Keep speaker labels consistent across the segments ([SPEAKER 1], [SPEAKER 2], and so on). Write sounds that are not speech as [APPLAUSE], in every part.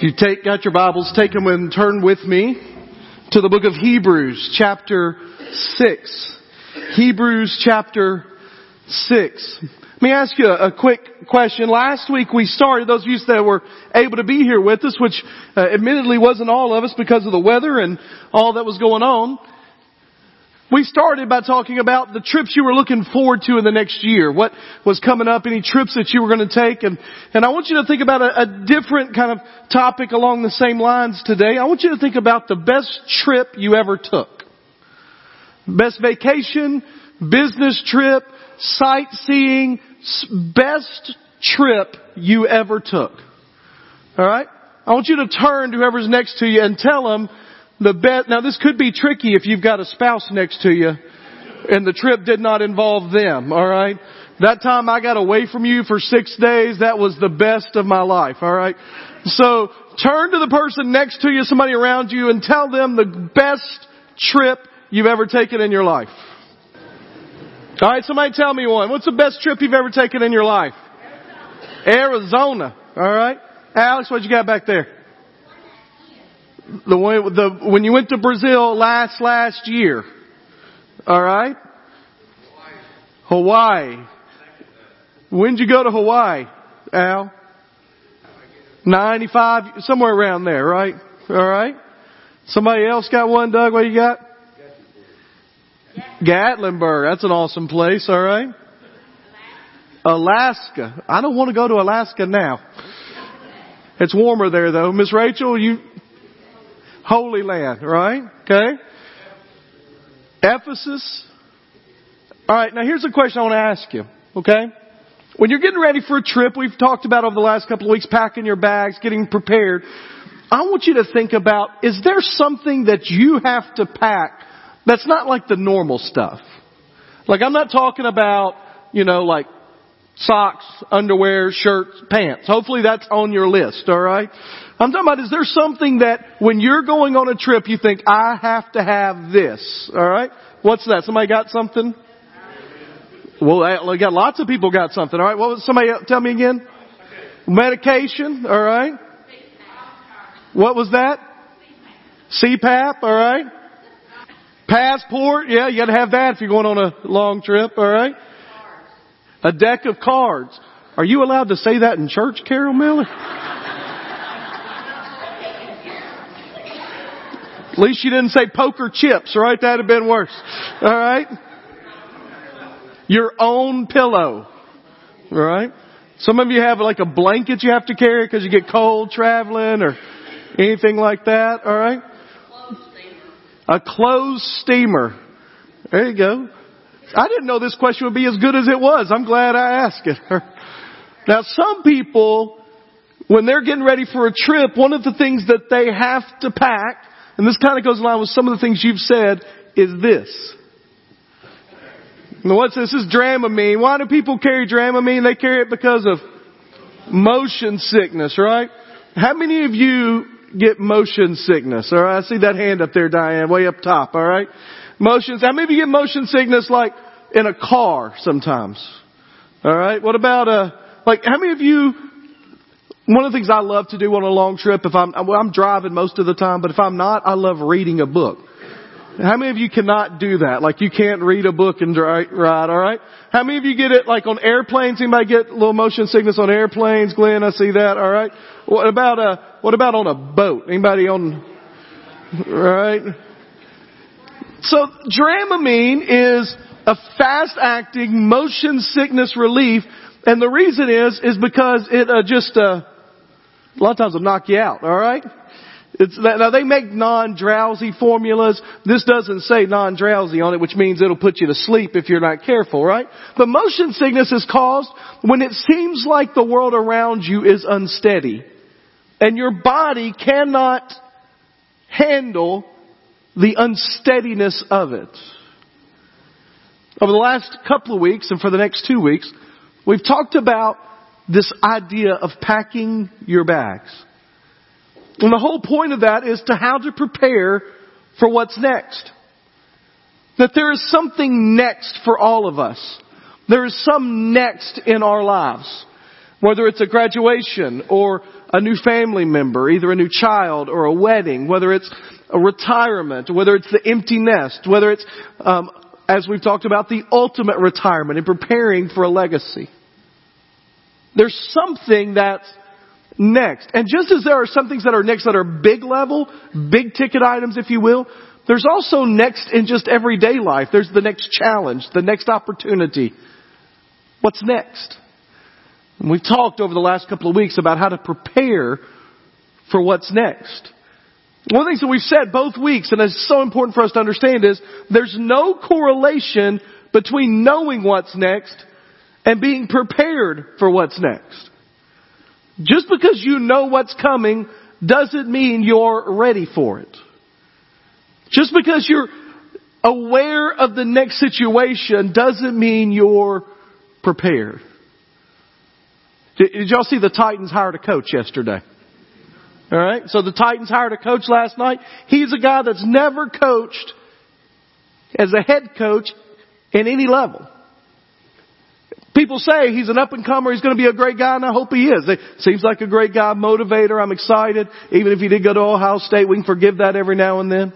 [SPEAKER 1] If you take, got your Bibles, take them and turn with me to the book of Hebrews, chapter 6. Hebrews chapter 6. Let me ask you a, quick question. Last week we started, those of you that were able to be here with us, which uh, admittedly wasn't all of us because of the weather and all that was going on. We started by talking about the trips you were looking forward to in the next year. What was coming up, any trips that you were going to take. And, and I want you to think about a, a different kind of topic along the same lines today. I want you to think about the best trip you ever took. Best vacation, business trip, sightseeing, best trip you ever took. Alright? I want you to turn to whoever's next to you and tell them the bet, now this could be tricky if you've got a spouse next to you and the trip did not involve them, alright? That time I got away from you for six days, that was the best of my life, alright? So, turn to the person next to you, somebody around you, and tell them the best trip you've ever taken in your life. Alright, somebody tell me one. What's the best trip you've ever taken in your life? Arizona. Alright? Alex, what you got back there? The one, the, when you went to Brazil last, last year. Alright? Hawaii. When'd you go to Hawaii, Al? 95, somewhere around there, right? Alright? Somebody else got one, Doug? What you got? Gatlinburg. That's an awesome place, alright? Alaska. I don't want to go to Alaska now. It's warmer there though. Miss Rachel, you, Holy Land, right? Okay? Ephesus. Alright, now here's a question I want to ask you, okay? When you're getting ready for a trip, we've talked about over the last couple of weeks, packing your bags, getting prepared. I want you to think about, is there something that you have to pack that's not like the normal stuff? Like I'm not talking about, you know, like socks, underwear, shirts, pants. Hopefully that's on your list, alright? I'm talking about is there something that when you're going on a trip you think, I have to have this, alright? What's that? Somebody got something? Well, I got lots of people got something, alright? What was, somebody tell me again? Medication, alright? What was that? CPAP, alright? Passport, yeah, you gotta have that if you're going on a long trip, alright? A deck of cards. Are you allowed to say that in church, Carol Miller? [LAUGHS] At least you didn't say poker chips, right? That'd have been worse. Alright? Your own pillow. Alright? Some of you have like a blanket you have to carry because you get cold traveling or anything like that. Alright? A clothes steamer. There you go. I didn't know this question would be as good as it was. I'm glad I asked it. [LAUGHS] Now some people, when they're getting ready for a trip, one of the things that they have to pack and this kind of goes along with some of the things you've said, is this. Now what's this? This is Dramamine. Why do people carry Dramamine? They carry it because of motion sickness, right? How many of you get motion sickness? Alright, I see that hand up there, Diane, way up top, alright? Motions, how many of you get motion sickness like in a car sometimes? Alright, what about uh, like how many of you one of the things I love to do on a long trip, if I'm, I'm driving most of the time, but if I'm not, I love reading a book. How many of you cannot do that? Like you can't read a book and ride, alright? How many of you get it like on airplanes? Anybody get a little motion sickness on airplanes? Glenn, I see that, alright? What about, uh, what about on a boat? Anybody on, right? So Dramamine is a fast acting motion sickness relief and the reason is, is because it uh, just, uh, a lot of times will knock you out, alright? Now they make non-drowsy formulas. This doesn't say non-drowsy on it, which means it'll put you to sleep if you're not careful, right? But motion sickness is caused when it seems like the world around you is unsteady. And your body cannot handle the unsteadiness of it. Over the last couple of weeks and for the next two weeks, we've talked about this idea of packing your bags. And the whole point of that is to how to prepare for what's next. That there is something next for all of us. There is some next in our lives. Whether it's a graduation or a new family member, either a new child or a wedding, whether it's a retirement, whether it's the empty nest, whether it's, um, as we've talked about, the ultimate retirement and preparing for a legacy. There's something that's next. And just as there are some things that are next that are big level, big ticket items, if you will, there's also next in just everyday life. There's the next challenge, the next opportunity. What's next? And we've talked over the last couple of weeks about how to prepare for what's next. One of the things that we've said both weeks, and it's so important for us to understand is, there's no correlation between knowing what's next and being prepared for what's next. Just because you know what's coming doesn't mean you're ready for it. Just because you're aware of the next situation doesn't mean you're prepared. Did, y'all see the Titans hired a coach yesterday? Alright, so the Titans hired a coach last night. He's a guy that's never coached as a head coach in any level. People say he's an up and comer, he's going to be a great guy, and I hope he is. It seems like a great guy, motivator, I'm excited. Even if he did go to Ohio State, we can forgive that every now and then.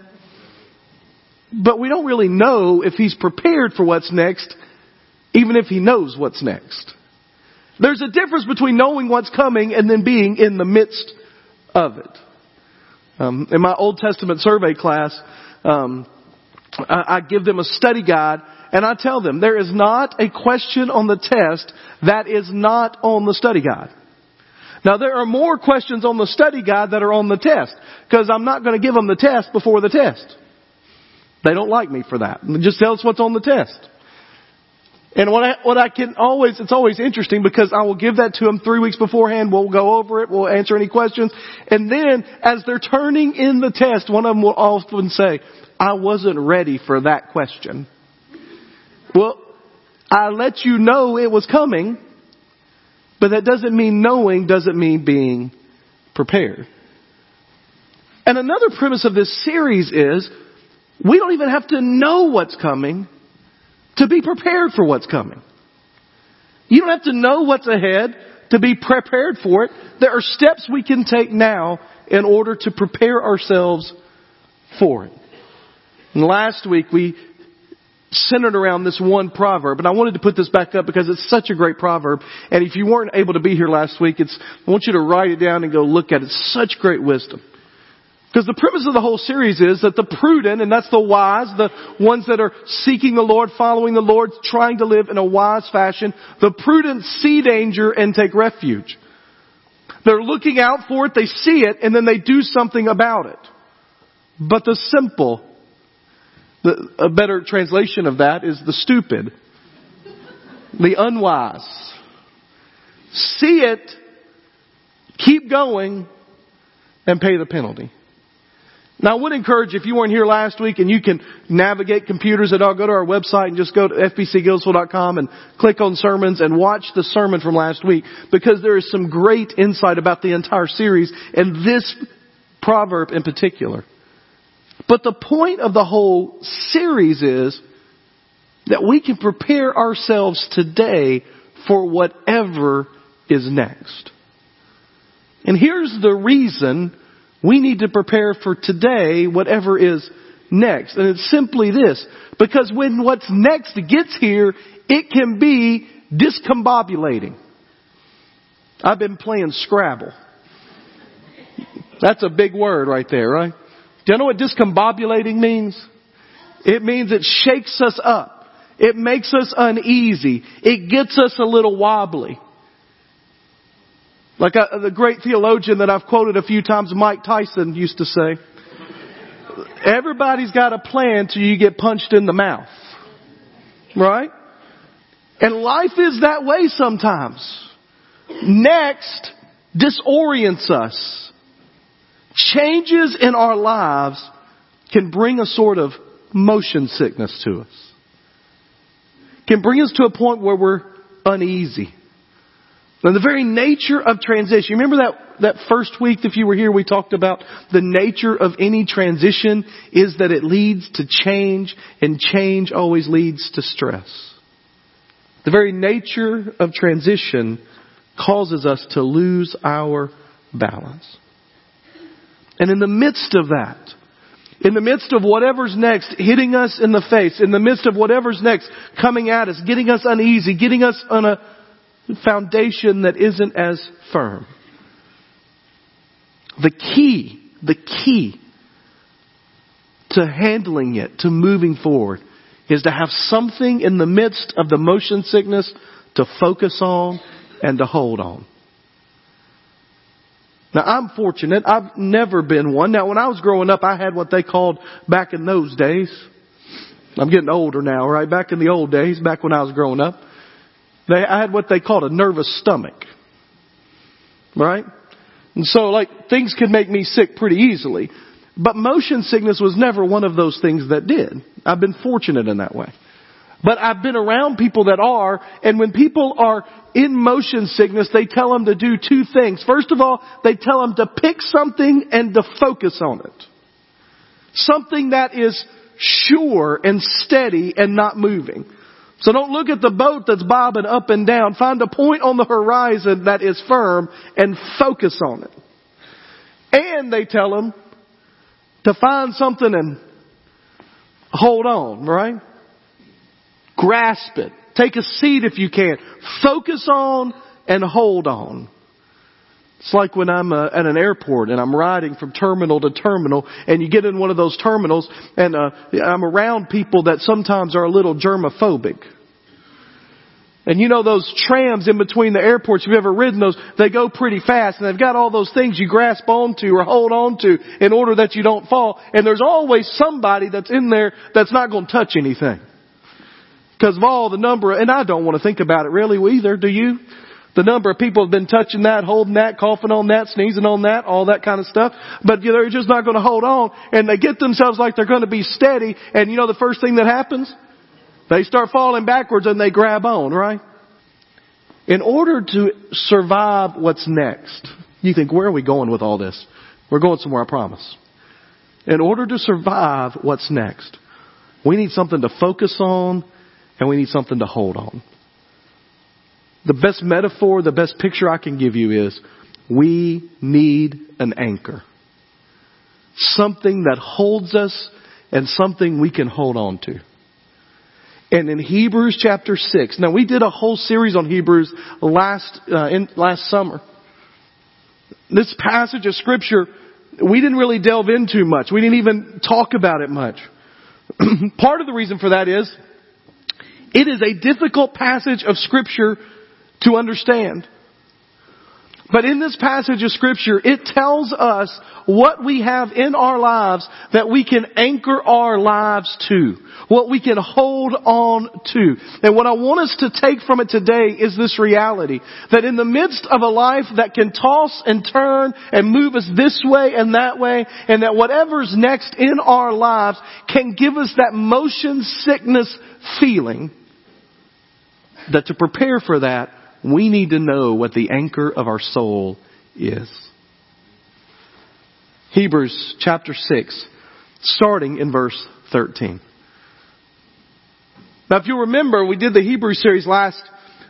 [SPEAKER 1] But we don't really know if he's prepared for what's next, even if he knows what's next. There's a difference between knowing what's coming and then being in the midst of it. Um, in my Old Testament survey class, um, I, I give them a study guide and I tell them there is not a question on the test that is not on the study guide. Now there are more questions on the study guide that are on the test because I'm not going to give them the test before the test. They don't like me for that. Just tell us what's on the test. And what I, what I can always, it's always interesting because I will give that to them three weeks beforehand. We'll go over it. We'll answer any questions. And then as they're turning in the test, one of them will often say, I wasn't ready for that question. Well, I let you know it was coming, but that doesn't mean knowing doesn't mean being prepared. And another premise of this series is we don't even have to know what's coming to be prepared for what's coming. You don't have to know what's ahead to be prepared for it. There are steps we can take now in order to prepare ourselves for it. And last week we centered around this one proverb, and I wanted to put this back up because it's such a great proverb. And if you weren't able to be here last week, it's, I want you to write it down and go look at it. It's such great wisdom. Because the premise of the whole series is that the prudent, and that's the wise, the ones that are seeking the Lord, following the Lord, trying to live in a wise fashion, the prudent see danger and take refuge. They're looking out for it, they see it, and then they do something about it. But the simple, the, a better translation of that is the stupid, the unwise. See it, keep going, and pay the penalty. Now I would encourage if you weren't here last week and you can navigate computers at all, go to our website and just go to fbcgillsville.com and click on sermons and watch the sermon from last week because there is some great insight about the entire series and this proverb in particular. But the point of the whole series is that we can prepare ourselves today for whatever is next. And here's the reason we need to prepare for today, whatever is next. And it's simply this. Because when what's next gets here, it can be discombobulating. I've been playing Scrabble. That's a big word right there, right? Do you know what discombobulating means? It means it shakes us up. It makes us uneasy. It gets us a little wobbly. Like a, uh, the great theologian that I've quoted a few times, Mike Tyson used to say, everybody's got a plan till you get punched in the mouth. Right? And life is that way sometimes. Next disorients us. Changes in our lives can bring a sort of motion sickness to us. Can bring us to a point where we're uneasy. Now the very nature of transition, remember that, that first week if you were here we talked about the nature of any transition is that it leads to change and change always leads to stress. The very nature of transition causes us to lose our balance. And in the midst of that, in the midst of whatever's next hitting us in the face, in the midst of whatever's next coming at us, getting us uneasy, getting us on a foundation that isn't as firm. The key, the key to handling it, to moving forward, is to have something in the midst of the motion sickness to focus on and to hold on. Now I'm fortunate. I've never been one. Now when I was growing up, I had what they called back in those days. I'm getting older now, right? Back in the old days, back when I was growing up, they, I had what they called a nervous stomach. Right? And so like things could make me sick pretty easily. But motion sickness was never one of those things that did. I've been fortunate in that way. But I've been around people that are, and when people are in motion sickness, they tell them to do two things. First of all, they tell them to pick something and to focus on it. Something that is sure and steady and not moving. So don't look at the boat that's bobbing up and down. Find a point on the horizon that is firm and focus on it. And they tell them to find something and hold on, right? Grasp it. Take a seat if you can. Focus on and hold on. It's like when I'm uh, at an airport and I'm riding from terminal to terminal and you get in one of those terminals and uh, I'm around people that sometimes are a little germophobic. And you know those trams in between the airports, if you've ever ridden those, they go pretty fast and they've got all those things you grasp onto or hold onto in order that you don't fall. And there's always somebody that's in there that's not going to touch anything. Because of all the number, and I don't want to think about it really either, do you? The number of people have been touching that, holding that, coughing on that, sneezing on that, all that kind of stuff. But they're just not going to hold on, and they get themselves like they're going to be steady, and you know the first thing that happens? They start falling backwards and they grab on, right? In order to survive what's next, you think, where are we going with all this? We're going somewhere, I promise. In order to survive what's next, we need something to focus on and we need something to hold on. The best metaphor, the best picture I can give you is we need an anchor. Something that holds us and something we can hold on to. And in Hebrews chapter 6, now we did a whole series on Hebrews last, uh, in, last summer. This passage of scripture, we didn't really delve into much. We didn't even talk about it much. [CLEARS THROAT] Part of the reason for that is, it is a difficult passage of scripture to understand. But in this passage of scripture, it tells us what we have in our lives that we can anchor our lives to. What we can hold on to. And what I want us to take from it today is this reality. That in the midst of a life that can toss and turn and move us this way and that way, and that whatever's next in our lives can give us that motion sickness feeling, that to prepare for that, we need to know what the anchor of our soul is. Hebrews chapter 6, starting in verse 13. Now, if you remember, we did the Hebrew series last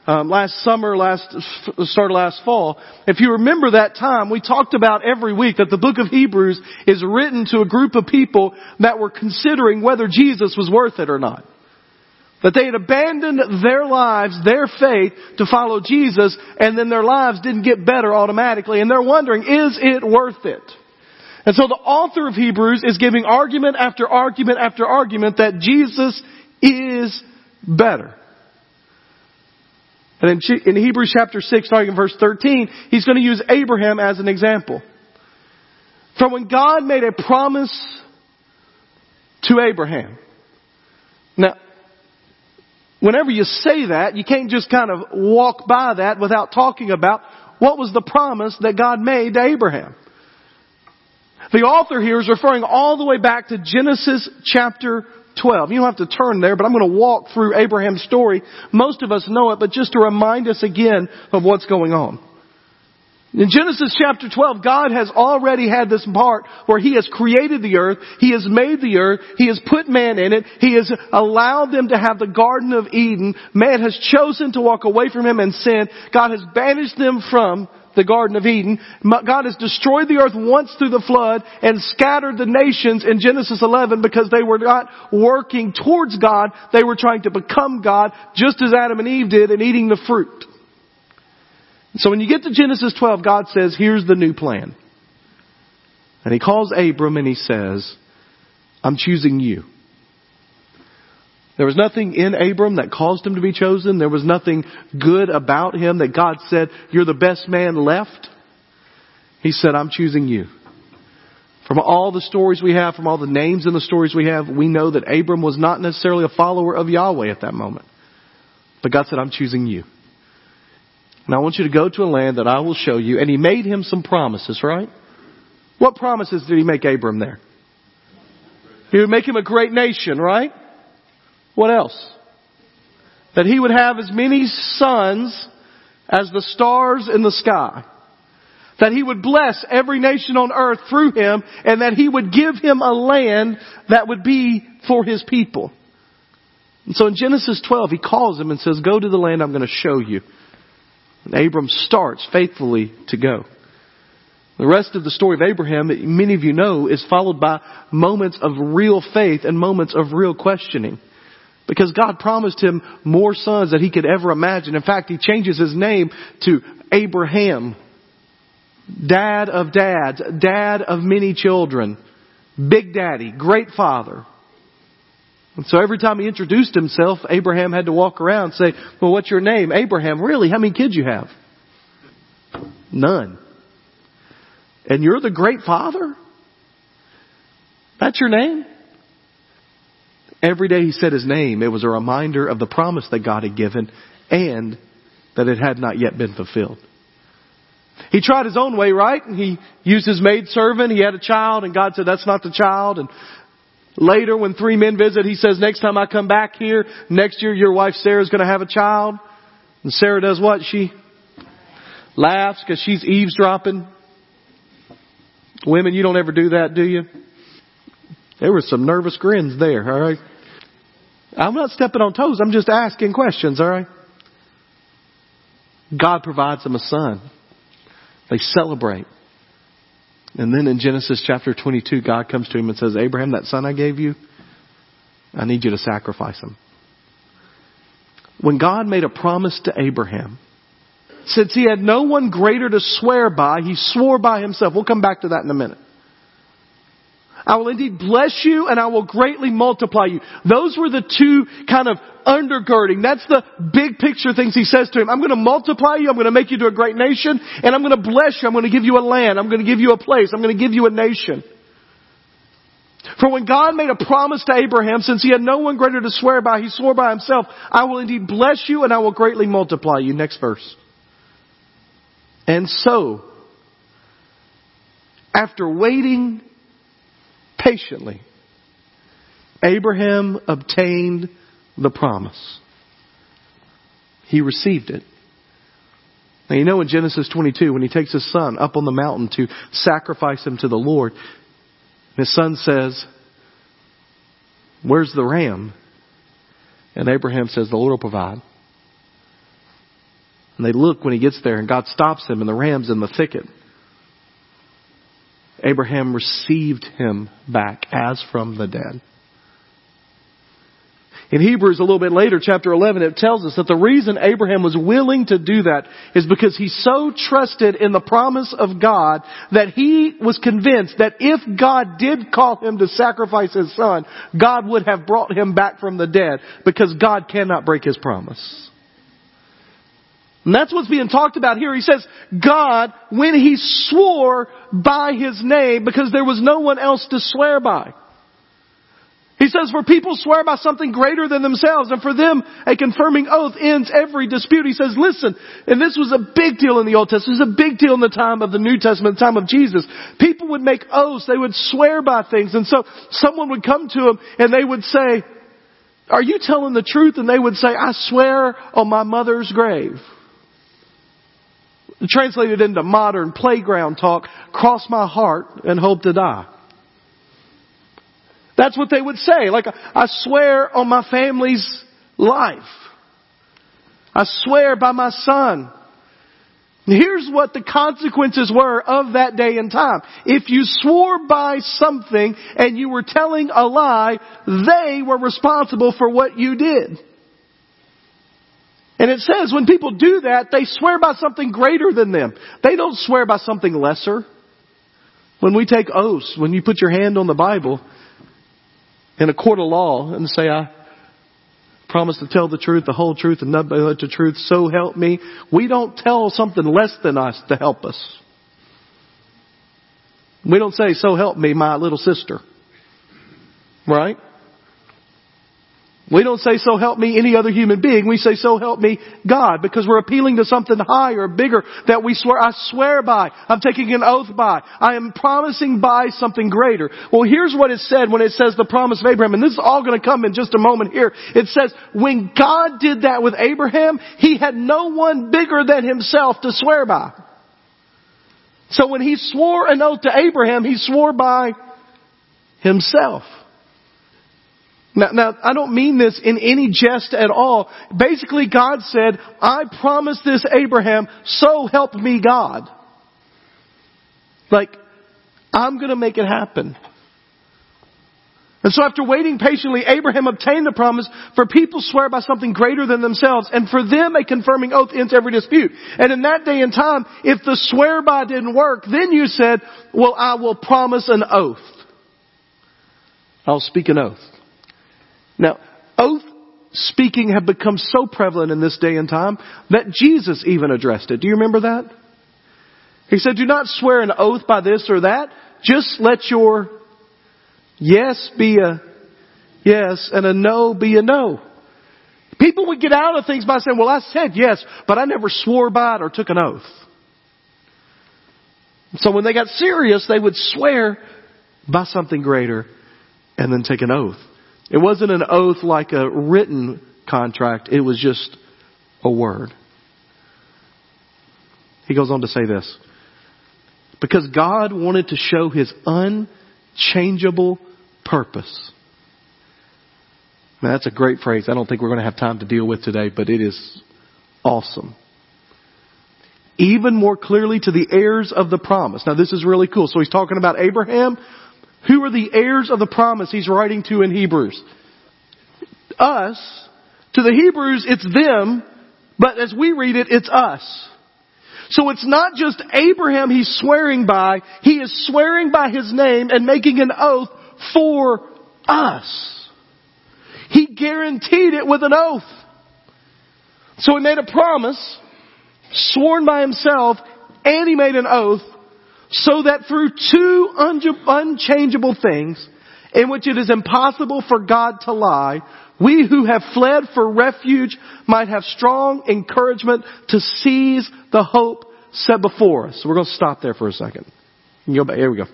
[SPEAKER 1] um, last summer, last start of last fall. If you remember that time, we talked about every week that the book of Hebrews is written to a group of people that were considering whether Jesus was worth it or not. That they had abandoned their lives, their faith to follow Jesus, and then their lives didn't get better automatically, and they're wondering, is it worth it? And so the author of Hebrews is giving argument after argument after argument that Jesus is better. And in, Hebrews chapter 6, starting in verse 13, he's going to use Abraham as an example. From when God made a promise to Abraham. Now, whenever you say that, you can't just kind of walk by that without talking about what was the promise that God made to Abraham. The author here is referring all the way back to Genesis chapter 12. You don't have to turn there, but I'm going to walk through Abraham's story. Most of us know it, but just to remind us again of what's going on. In Genesis chapter 12, God has already had this part where He has created the earth, He has made the earth, He has put man in it, He has allowed them to have the Garden of Eden. Man has chosen to walk away from Him and sin. God has banished them from the Garden of Eden. God has destroyed the earth once through the flood and scattered the nations in Genesis 11 because they were not working towards God. They were trying to become God just as Adam and Eve did in eating the fruit. So when you get to Genesis 12, God says, here's the new plan. And he calls Abram and he says, I'm choosing you. There was nothing in Abram that caused him to be chosen. There was nothing good about him that God said, you're the best man left. He said, I'm choosing you. From all the stories we have, from all the names in the stories we have, we know that Abram was not necessarily a follower of Yahweh at that moment. But God said, I'm choosing you. And I want you to go to a land that I will show you. And he made him some promises, right? What promises did he make Abram there? He would make him a great nation, right? What else? That he would have as many sons as the stars in the sky. That he would bless every nation on earth through him and that he would give him a land that would be for his people. And so in Genesis 12, he calls him and says, go to the land I'm going to show you. And Abram starts faithfully to go. The rest of the story of Abraham, many of you know, is followed by moments of real faith and moments of real questioning. Because God promised him more sons than he could ever imagine. In fact, he changes his name to Abraham. Dad of dads, dad of many children, big daddy, great father. And so every time he introduced himself, Abraham had to walk around and say, well, what's your name? Abraham, really? How many kids you have? None. And you're the great father? That's your name? Every day he said his name, it was a reminder of the promise that God had given and that it had not yet been fulfilled. He tried his own way, right? And he used his maid servant. He had a child and God said, that's not the child. And later when three men visit, he says, next time I come back here, next year your wife Sarah's going to have a child. And Sarah does what? She laughs because she's eavesdropping. Women, you don't ever do that, do you? There were some nervous grins there, alright? I'm not stepping on toes. I'm just asking questions, all right? God provides them a son. They celebrate. And then in Genesis chapter 22, God comes to him and says, Abraham, that son I gave you, I need you to sacrifice him. When God made a promise to Abraham, since he had no one greater to swear by, he swore by himself. We'll come back to that in a minute. I will indeed bless you and I will greatly multiply you. Those were the two kind of undergirding. That's the big picture things he says to him. I'm going to multiply you. I'm going to make you to a great nation and I'm going to bless you. I'm going to give you a land. I'm going to give you a place. I'm going to give you a nation. For when God made a promise to Abraham, since he had no one greater to swear by, he swore by himself, I will indeed bless you and I will greatly multiply you. Next verse. And so, after waiting patiently, Abraham obtained the promise. He received it. Now you know in Genesis 22 when he takes his son up on the mountain to sacrifice him to the Lord, his son says, where's the ram? And Abraham says, the Lord will provide. And they look when he gets there and God stops him and the ram's in the thicket. Abraham received him back as from the dead. In Hebrews a little bit later, chapter 11, it tells us that the reason Abraham was willing to do that is because he so trusted in the promise of God that he was convinced that if God did call him to sacrifice his son, God would have brought him back from the dead because God cannot break his promise. And that's what's being talked about here. He says, God, when He swore by His name, because there was no one else to swear by. He says, for people swear by something greater than themselves, and for them, a confirming oath ends every dispute. He says, listen, and this was a big deal in the Old Testament. It was a big deal in the time of the New Testament, the time of Jesus. People would make oaths. They would swear by things. And so someone would come to them and they would say, are you telling the truth? And they would say, I swear on my mother's grave. Translated into modern playground talk, cross my heart and hope to die. That's what they would say. Like, I swear on my family's life. I swear by my son Here's what the consequences were of that day and time. If you swore by something and you were telling a lie, they were responsible for what you did. And it says when people do that, they swear by something greater than them. They don't swear by something lesser. When we take oaths, when you put your hand on the Bible in a court of law and say, I promise to tell the truth, the whole truth, and nothing but the truth, so help me, we don't tell something less than us to help us. We don't say, so help me, my little sister. Right? We don't say, so help me any other human being. We say, so help me God, because we're appealing to something higher, bigger, that we swear, I swear by. I'm taking an oath by. I am promising by something greater. Well, here's what it said when it says the promise of Abraham, and this is all going to come in just a moment here. It says, when God did that with Abraham, he had no one bigger than himself to swear by. So when he swore an oath to Abraham, he swore by himself. Now, now, I don't mean this in any jest at all. Basically, God said, I promised this Abraham, so help me God. Like, I'm gonna make it happen. And so after waiting patiently, Abraham obtained the promise for people swear by something greater than themselves, and for them a confirming oath ends every dispute. And in that day and time, if the swear by didn't work, then you said, well, I will promise an oath. I'll speak an oath. Now, oath speaking have become so prevalent in this day and time that Jesus even addressed it. Do you remember that? He said, do not swear an oath by this or that. Just let your yes be a yes and a no be a no. People would get out of things by saying, well, I said yes, but I never swore by it or took an oath. So when they got serious, they would swear by something greater and then take an oath. It wasn't an oath like a written contract, it was just a word. He goes on to say this. Because God wanted to show his unchangeable purpose. Now that's a great phrase. I don't think we're going to have time to deal with today, but it is awesome. Even more clearly to the heirs of the promise. Now this is really cool. So he's talking about Abraham, who are the heirs of the promise he's writing to in Hebrews? Us. To the Hebrews, it's them, but as we read it, it's us. So it's not just Abraham he's swearing by, he is swearing by his name and making an oath for us. He guaranteed it with an oath. So he made a promise, sworn by himself, and he made an oath so that through two unchangeable things in which it is impossible for God to lie, we who have fled for refuge might have strong encouragement to seize the hope set before us. So we're going to stop there for a second. Go back. Here we go.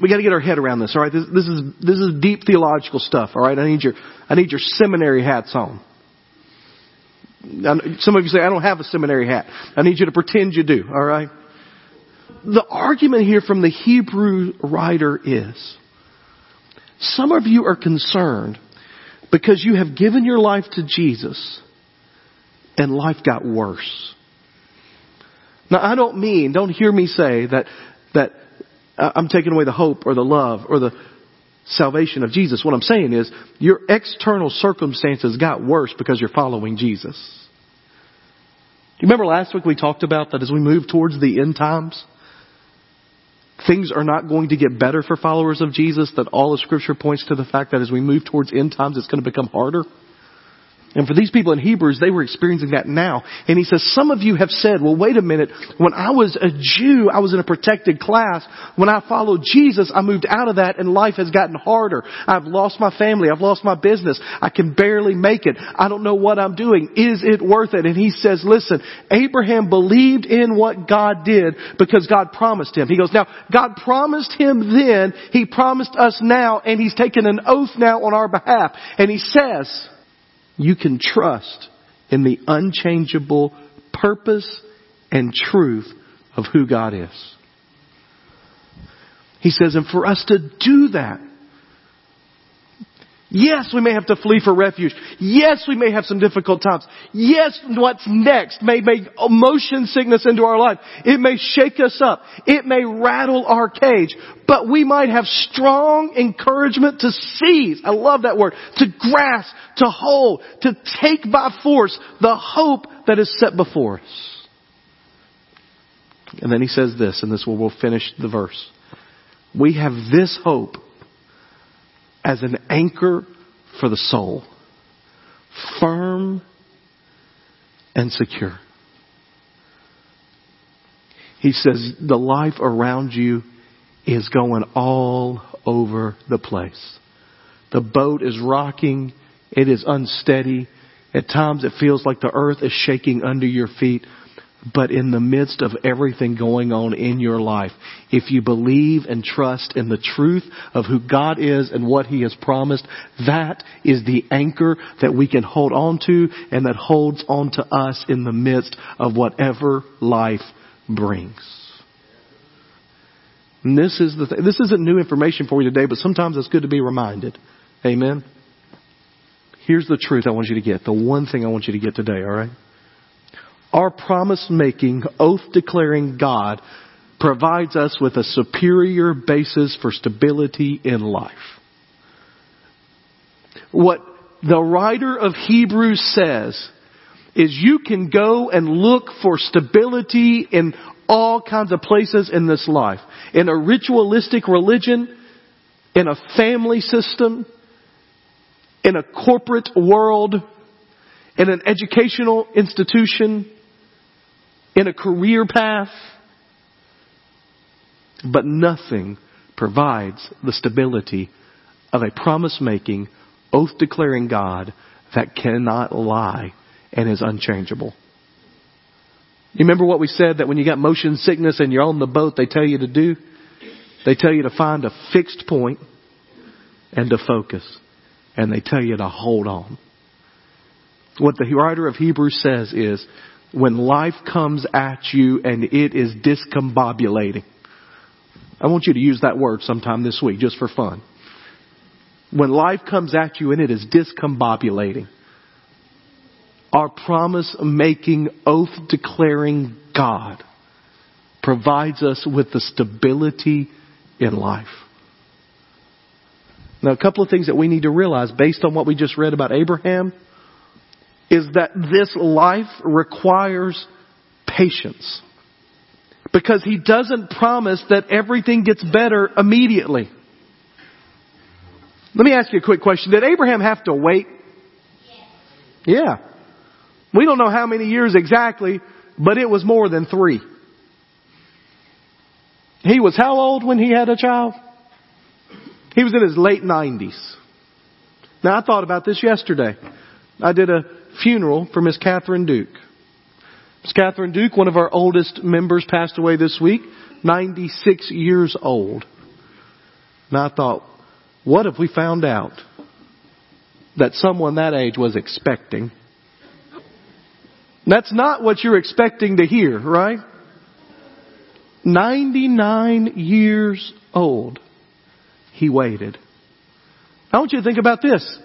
[SPEAKER 1] We got to get our head around this. All right, this, this is this is deep theological stuff. All right, I need your I need your seminary hats on. Some of you say I don't have a seminary hat. I need you to pretend you do. All right the argument here from the Hebrew writer is some of you are concerned because you have given your life to Jesus and life got worse. Now I don't mean, don't hear me say that, that uh, I'm taking away the hope or the love or the salvation of Jesus. What I'm saying is your external circumstances got worse because you're following Jesus. You remember last week we talked about that as we move towards the end times, things are not going to get better for followers of Jesus, that all of scripture points to the fact that as we move towards end times, it's going to become harder. And for these people in Hebrews, they were experiencing that now. And he says, some of you have said, well, wait a minute. When I was a Jew, I was in a protected class. When I followed Jesus, I moved out of that and life has gotten harder. I've lost my family. I've lost my business. I can barely make it. I don't know what I'm doing. Is it worth it? And he says, listen, Abraham believed in what God did because God promised him. He goes, now, God promised him then. He promised us now and he's taken an oath now on our behalf. And he says, you can trust in the unchangeable purpose and truth of who God is. He says, and for us to do that, Yes, we may have to flee for refuge. Yes, we may have some difficult times. Yes, what's next may make motion sickness into our life. It may shake us up. It may rattle our cage. But we might have strong encouragement to seize. I love that word. To grasp, to hold, to take by force the hope that is set before us. And then he says this, and this will, we'll finish the verse. We have this hope as an anchor for the soul. Firm and secure. He says the life around you is going all over the place. The boat is rocking. It is unsteady. At times it feels like the earth is shaking under your feet. But in the midst of everything going on in your life, if you believe and trust in the truth of who God is and what He has promised, that is the anchor that we can hold on to and that holds on to us in the midst of whatever life brings. And this is the th- this isn't new information for you today, but sometimes it's good to be reminded. Amen. Here's the truth I want you to get. The one thing I want you to get today, alright? Our promise making, oath declaring God provides us with a superior basis for stability in life. What the writer of Hebrews says is you can go and look for stability in all kinds of places in this life. In a ritualistic religion, in a family system, in a corporate world, in an educational institution, in a career path, but nothing provides the stability of a promise making, oath declaring God that cannot lie and is unchangeable. You remember what we said that when you got motion sickness and you're on the boat, they tell you to do? They tell you to find a fixed point and to focus. And they tell you to hold on. What the writer of Hebrews says is, when life comes at you and it is discombobulating. I want you to use that word sometime this week just for fun. When life comes at you and it is discombobulating, our promise making, oath declaring God provides us with the stability in life. Now, a couple of things that we need to realize based on what we just read about Abraham is that this life requires patience. Because he doesn't promise that everything gets better immediately. Let me ask you a quick question. Did Abraham have to wait? Yeah. We don't know how many years exactly, but it was more than three. He was how old when he had a child? He was in his late 90s. Now I thought about this yesterday. I did a funeral for Miss Catherine Duke. Miss Catherine Duke, one of our oldest members, passed away this week, 96 years old. And I thought, what if we found out that someone that age was expecting? That's not what you're expecting to hear, right? 99 years old. He waited. I want you to think about this.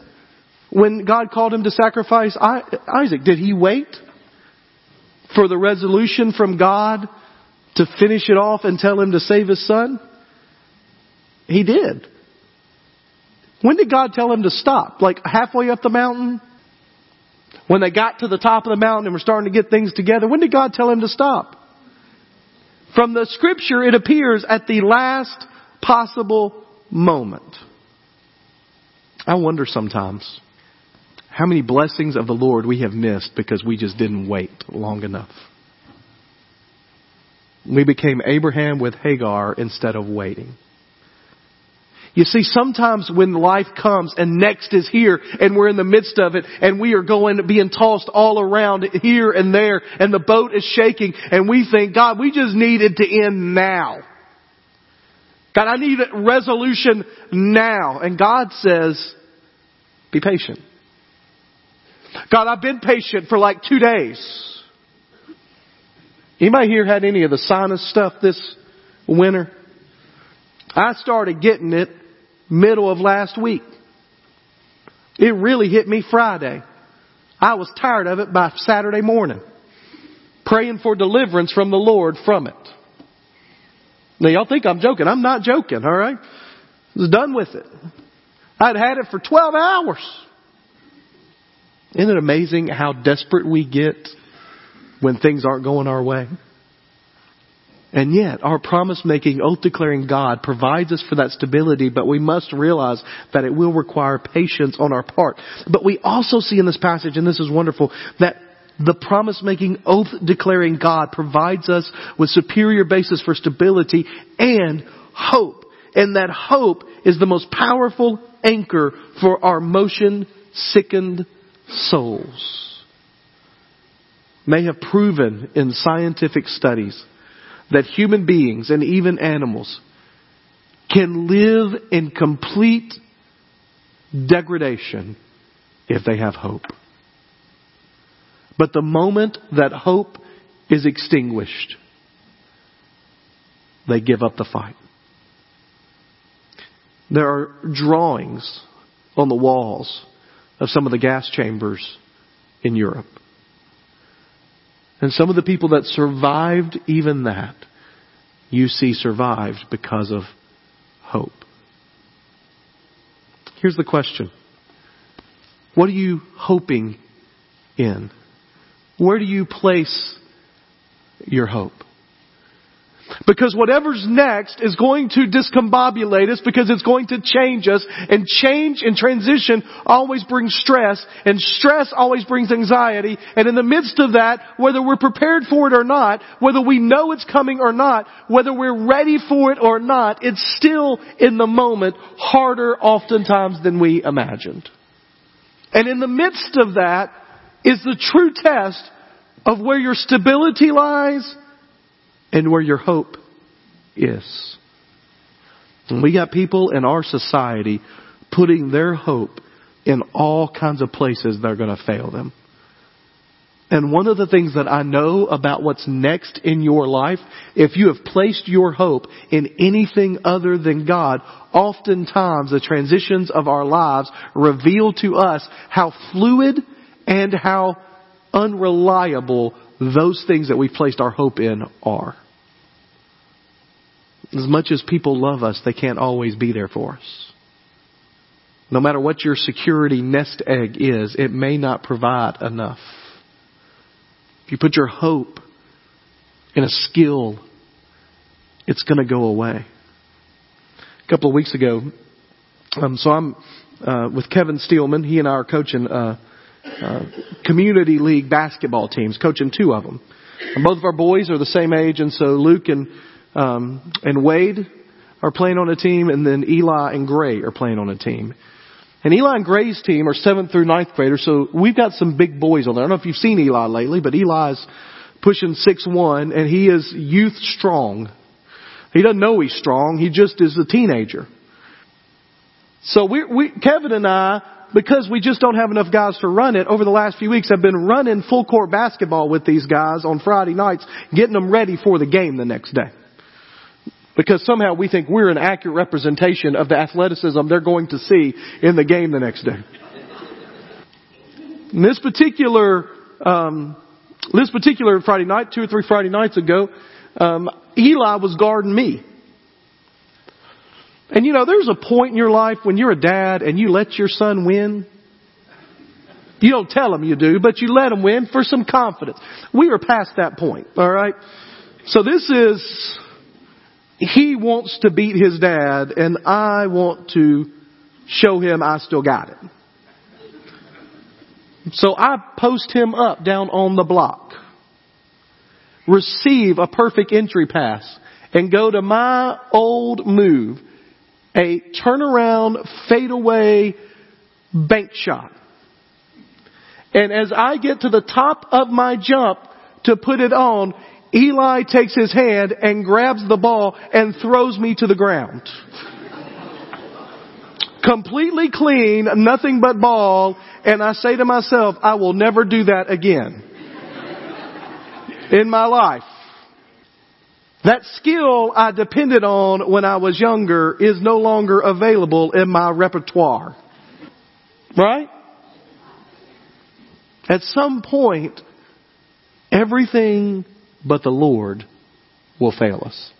[SPEAKER 1] When God called him to sacrifice Isaac, did he wait for the resolution from God to finish it off and tell him to save his son? He did. When did God tell him to stop? Like halfway up the mountain? When they got to the top of the mountain and were starting to get things together, when did God tell him to stop? From the scripture, it appears at the last possible moment. I wonder sometimes how many blessings of the Lord we have missed because we just didn't wait long enough. We became Abraham with Hagar instead of waiting. You see, sometimes when life comes and next is here and we're in the midst of it and we are going, being tossed all around here and there and the boat is shaking and we think, God, we just need it to end now. God, I need resolution now. And God says, be patient. God, I've been patient for like two days. Anybody here had any of the sinus stuff this winter? I started getting it middle of last week. It really hit me Friday. I was tired of it by Saturday morning. Praying for deliverance from the Lord from it. Now y'all think I'm joking. I'm not joking, alright? I was done with it. I'd had it for 12 hours. Isn't it amazing how desperate we get when things aren't going our way? And yet, our promise making, oath declaring God provides us for that stability, but we must realize that it will require patience on our part. But we also see in this passage, and this is wonderful, that the promise making, oath declaring God provides us with superior basis for stability and hope. And that hope is the most powerful anchor for our motion sickened souls. May have proven in scientific studies that human beings and even animals can live in complete degradation if they have hope. But the moment that hope is extinguished, they give up the fight. There are drawings on the walls of some of the gas chambers in Europe. And some of the people that survived even that, you see survived because of hope. Here's the question. What are you hoping in? Where do you place your hope? Because whatever's next is going to discombobulate us because it's going to change us and change and transition always brings stress and stress always brings anxiety and in the midst of that, whether we're prepared for it or not, whether we know it's coming or not, whether we're ready for it or not, it's still in the moment harder oftentimes than we imagined. And in the midst of that is the true test of where your stability lies and where your hope is. And we got people in our society putting their hope in all kinds of places that are going to fail them. And one of the things that I know about what's next in your life, if you have placed your hope in anything other than God, oftentimes the transitions of our lives reveal to us how fluid and how unreliable those things that we've placed our hope in are. As much as people love us, they can't always be there for us. No matter what your security nest egg is, it may not provide enough. If you put your hope in a skill, it's going to go away. A couple of weeks ago, um, so I'm uh, with Kevin Steelman. He and I are coaching uh, uh, community league basketball teams, coaching two of them. And both of our boys are the same age, and so Luke and um, and Wade are playing on a team, and then Eli and Gray are playing on a team. And Eli and Gray's team are seventh through ninth graders, so we've got some big boys on there. I don't know if you've seen Eli lately, but Eli's pushing six one, and he is youth strong. He doesn't know he's strong; he just is a teenager. So we, we Kevin and I because we just don't have enough guys to run it, over the last few weeks I've been running full court basketball with these guys on Friday nights, getting them ready for the game the next day. Because somehow we think we're an accurate representation of the athleticism they're going to see in the game the next day. This particular, um, this particular Friday night, two or three Friday nights ago, um, Eli was guarding me. And you know, there's a point in your life when you're a dad and you let your son win. You don't tell him you do, but you let him win for some confidence. We are past that point, alright? So this is, he wants to beat his dad and I want to show him I still got it. So I post him up down on the block. Receive a perfect entry pass and go to my old move a turnaround, fadeaway bank shot. And as I get to the top of my jump to put it on, Eli takes his hand and grabs the ball and throws me to the ground. Completely clean, nothing but ball, and I say to myself, I will never do that again. In my life. That skill I depended on when I was younger is no longer available in my repertoire. Right? At some point, everything but the Lord will fail us.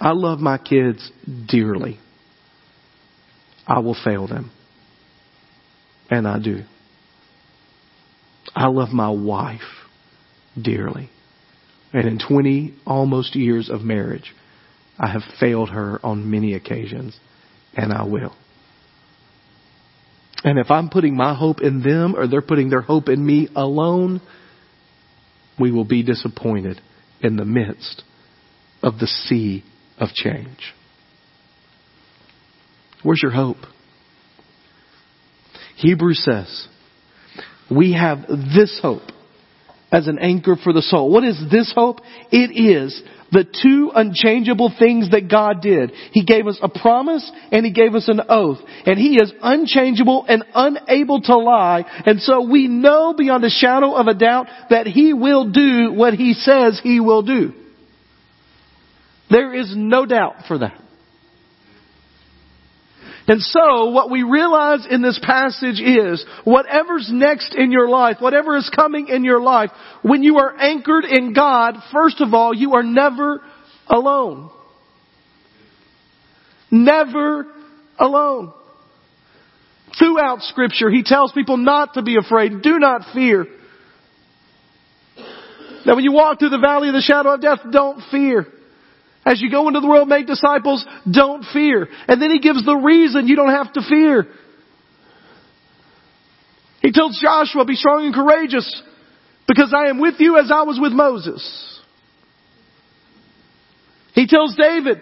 [SPEAKER 1] I love my kids dearly. I will fail them. And I do. I love my wife dearly. And in 20 almost years of marriage, I have failed her on many occasions, and I will. And if I'm putting my hope in them or they're putting their hope in me alone, we will be disappointed in the midst of the sea of change. Where's your hope? Hebrews says, we have this hope as an anchor for the soul. What is this hope? It is the two unchangeable things that God did. He gave us a promise and He gave us an oath. And He is unchangeable and unable to lie. And so we know beyond a shadow of a doubt that He will do what He says He will do. There is no doubt for that. And so what we realize in this passage is whatever's next in your life, whatever is coming in your life, when you are anchored in God, first of all, you are never alone. Never alone. Throughout scripture, he tells people not to be afraid. Do not fear. Now when you walk through the valley of the shadow of death, don't fear. As you go into the world, make disciples, don't fear. And then he gives the reason you don't have to fear. He tells Joshua, be strong and courageous because I am with you as I was with Moses. He tells David,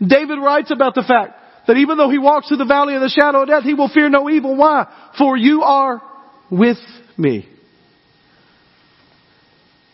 [SPEAKER 1] David writes about the fact that even though he walks through the valley of the shadow of death, he will fear no evil. Why? For you are with me.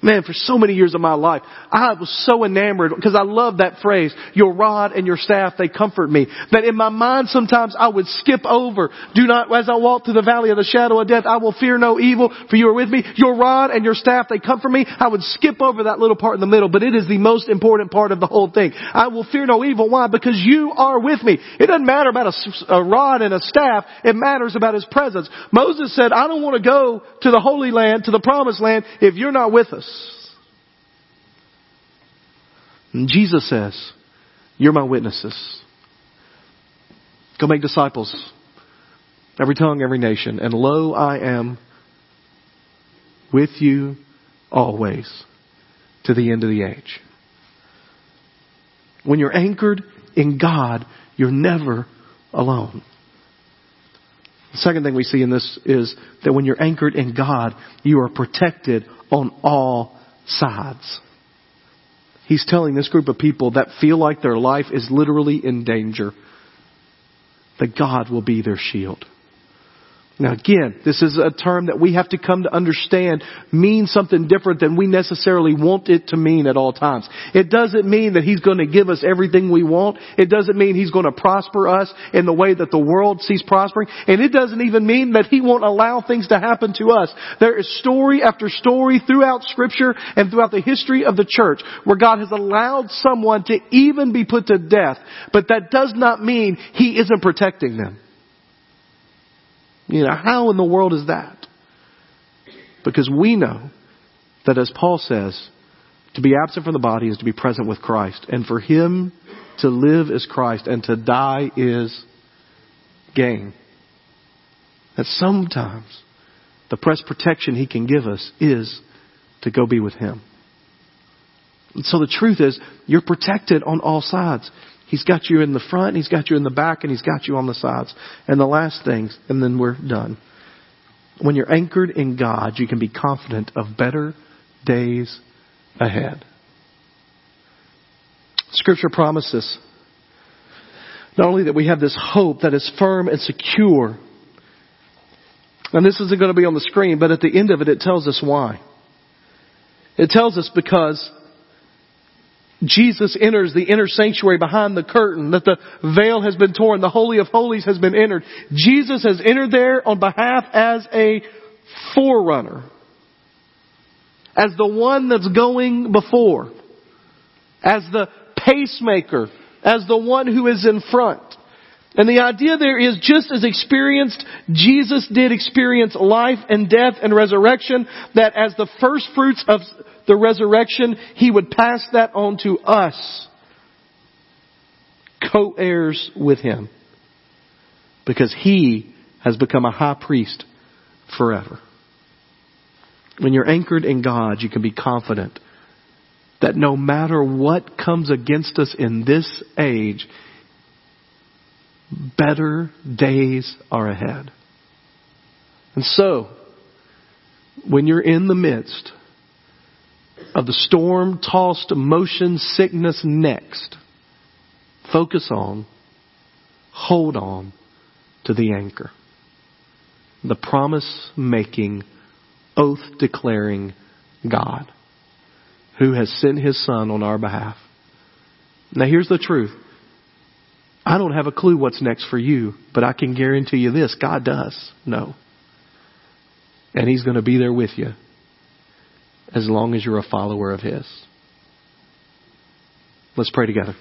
[SPEAKER 1] Man, for so many years of my life, I was so enamored because I love that phrase, your rod and your staff, they comfort me. That in my mind sometimes I would skip over, do not, as I walk through the valley of the shadow of death, I will fear no evil, for you are with me. Your rod and your staff, they comfort me. I would skip over that little part in the middle, but it is the most important part of the whole thing. I will fear no evil. Why? Because you are with me. It doesn't matter about a, a rod and a staff. It matters about His presence. Moses said, I don't want to go to the Holy Land, to the Promised Land, if you're not with us. And Jesus says, You're my witnesses. Go make disciples. Every tongue, every nation. And lo, I am with you always to the end of the age. When you're anchored in God, you're never alone. The second thing we see in this is that when you're anchored in God, you are protected on all sides. He's telling this group of people that feel like their life is literally in danger that God will be their shield. Now again, this is a term that we have to come to understand means something different than we necessarily want it to mean at all times. It doesn't mean that He's going to give us everything we want. It doesn't mean He's going to prosper us in the way that the world sees prospering. And it doesn't even mean that He won't allow things to happen to us. There is story after story throughout scripture and throughout the history of the church where God has allowed someone to even be put to death. But that does not mean He isn't protecting them. You know, how in the world is that? Because we know that as Paul says, to be absent from the body is to be present with Christ. And for him to live is Christ and to die is gain. That sometimes the best protection he can give us is to go be with him. And so the truth is, you're protected on all sides. He's got you in the front, He's got you in the back, and He's got you on the sides. And the last things, and then we're done. When you're anchored in God, you can be confident of better days ahead. Scripture promises not only that we have this hope that is firm and secure, and this isn't going to be on the screen, but at the end of it, it tells us why. It tells us because Jesus enters the inner sanctuary behind the curtain, that the veil has been torn, the Holy of Holies has been entered. Jesus has entered there on behalf as a forerunner. As the one that's going before. As the pacemaker. As the one who is in front. And the idea there is just as experienced Jesus did experience life and death and resurrection, that as the first fruits of the resurrection, He would pass that on to us, co-heirs with Him. Because He has become a high priest forever. When you're anchored in God, you can be confident that no matter what comes against us in this age, better days are ahead. And so, when you're in the midst of the storm tossed motion sickness next, focus on, hold on to the anchor. The promise making, oath declaring God who has sent his son on our behalf. Now here's the truth. I don't have a clue what's next for you, but I can guarantee you this God does know. And he's going to be there with you as long as you're a follower of his. Let's pray together.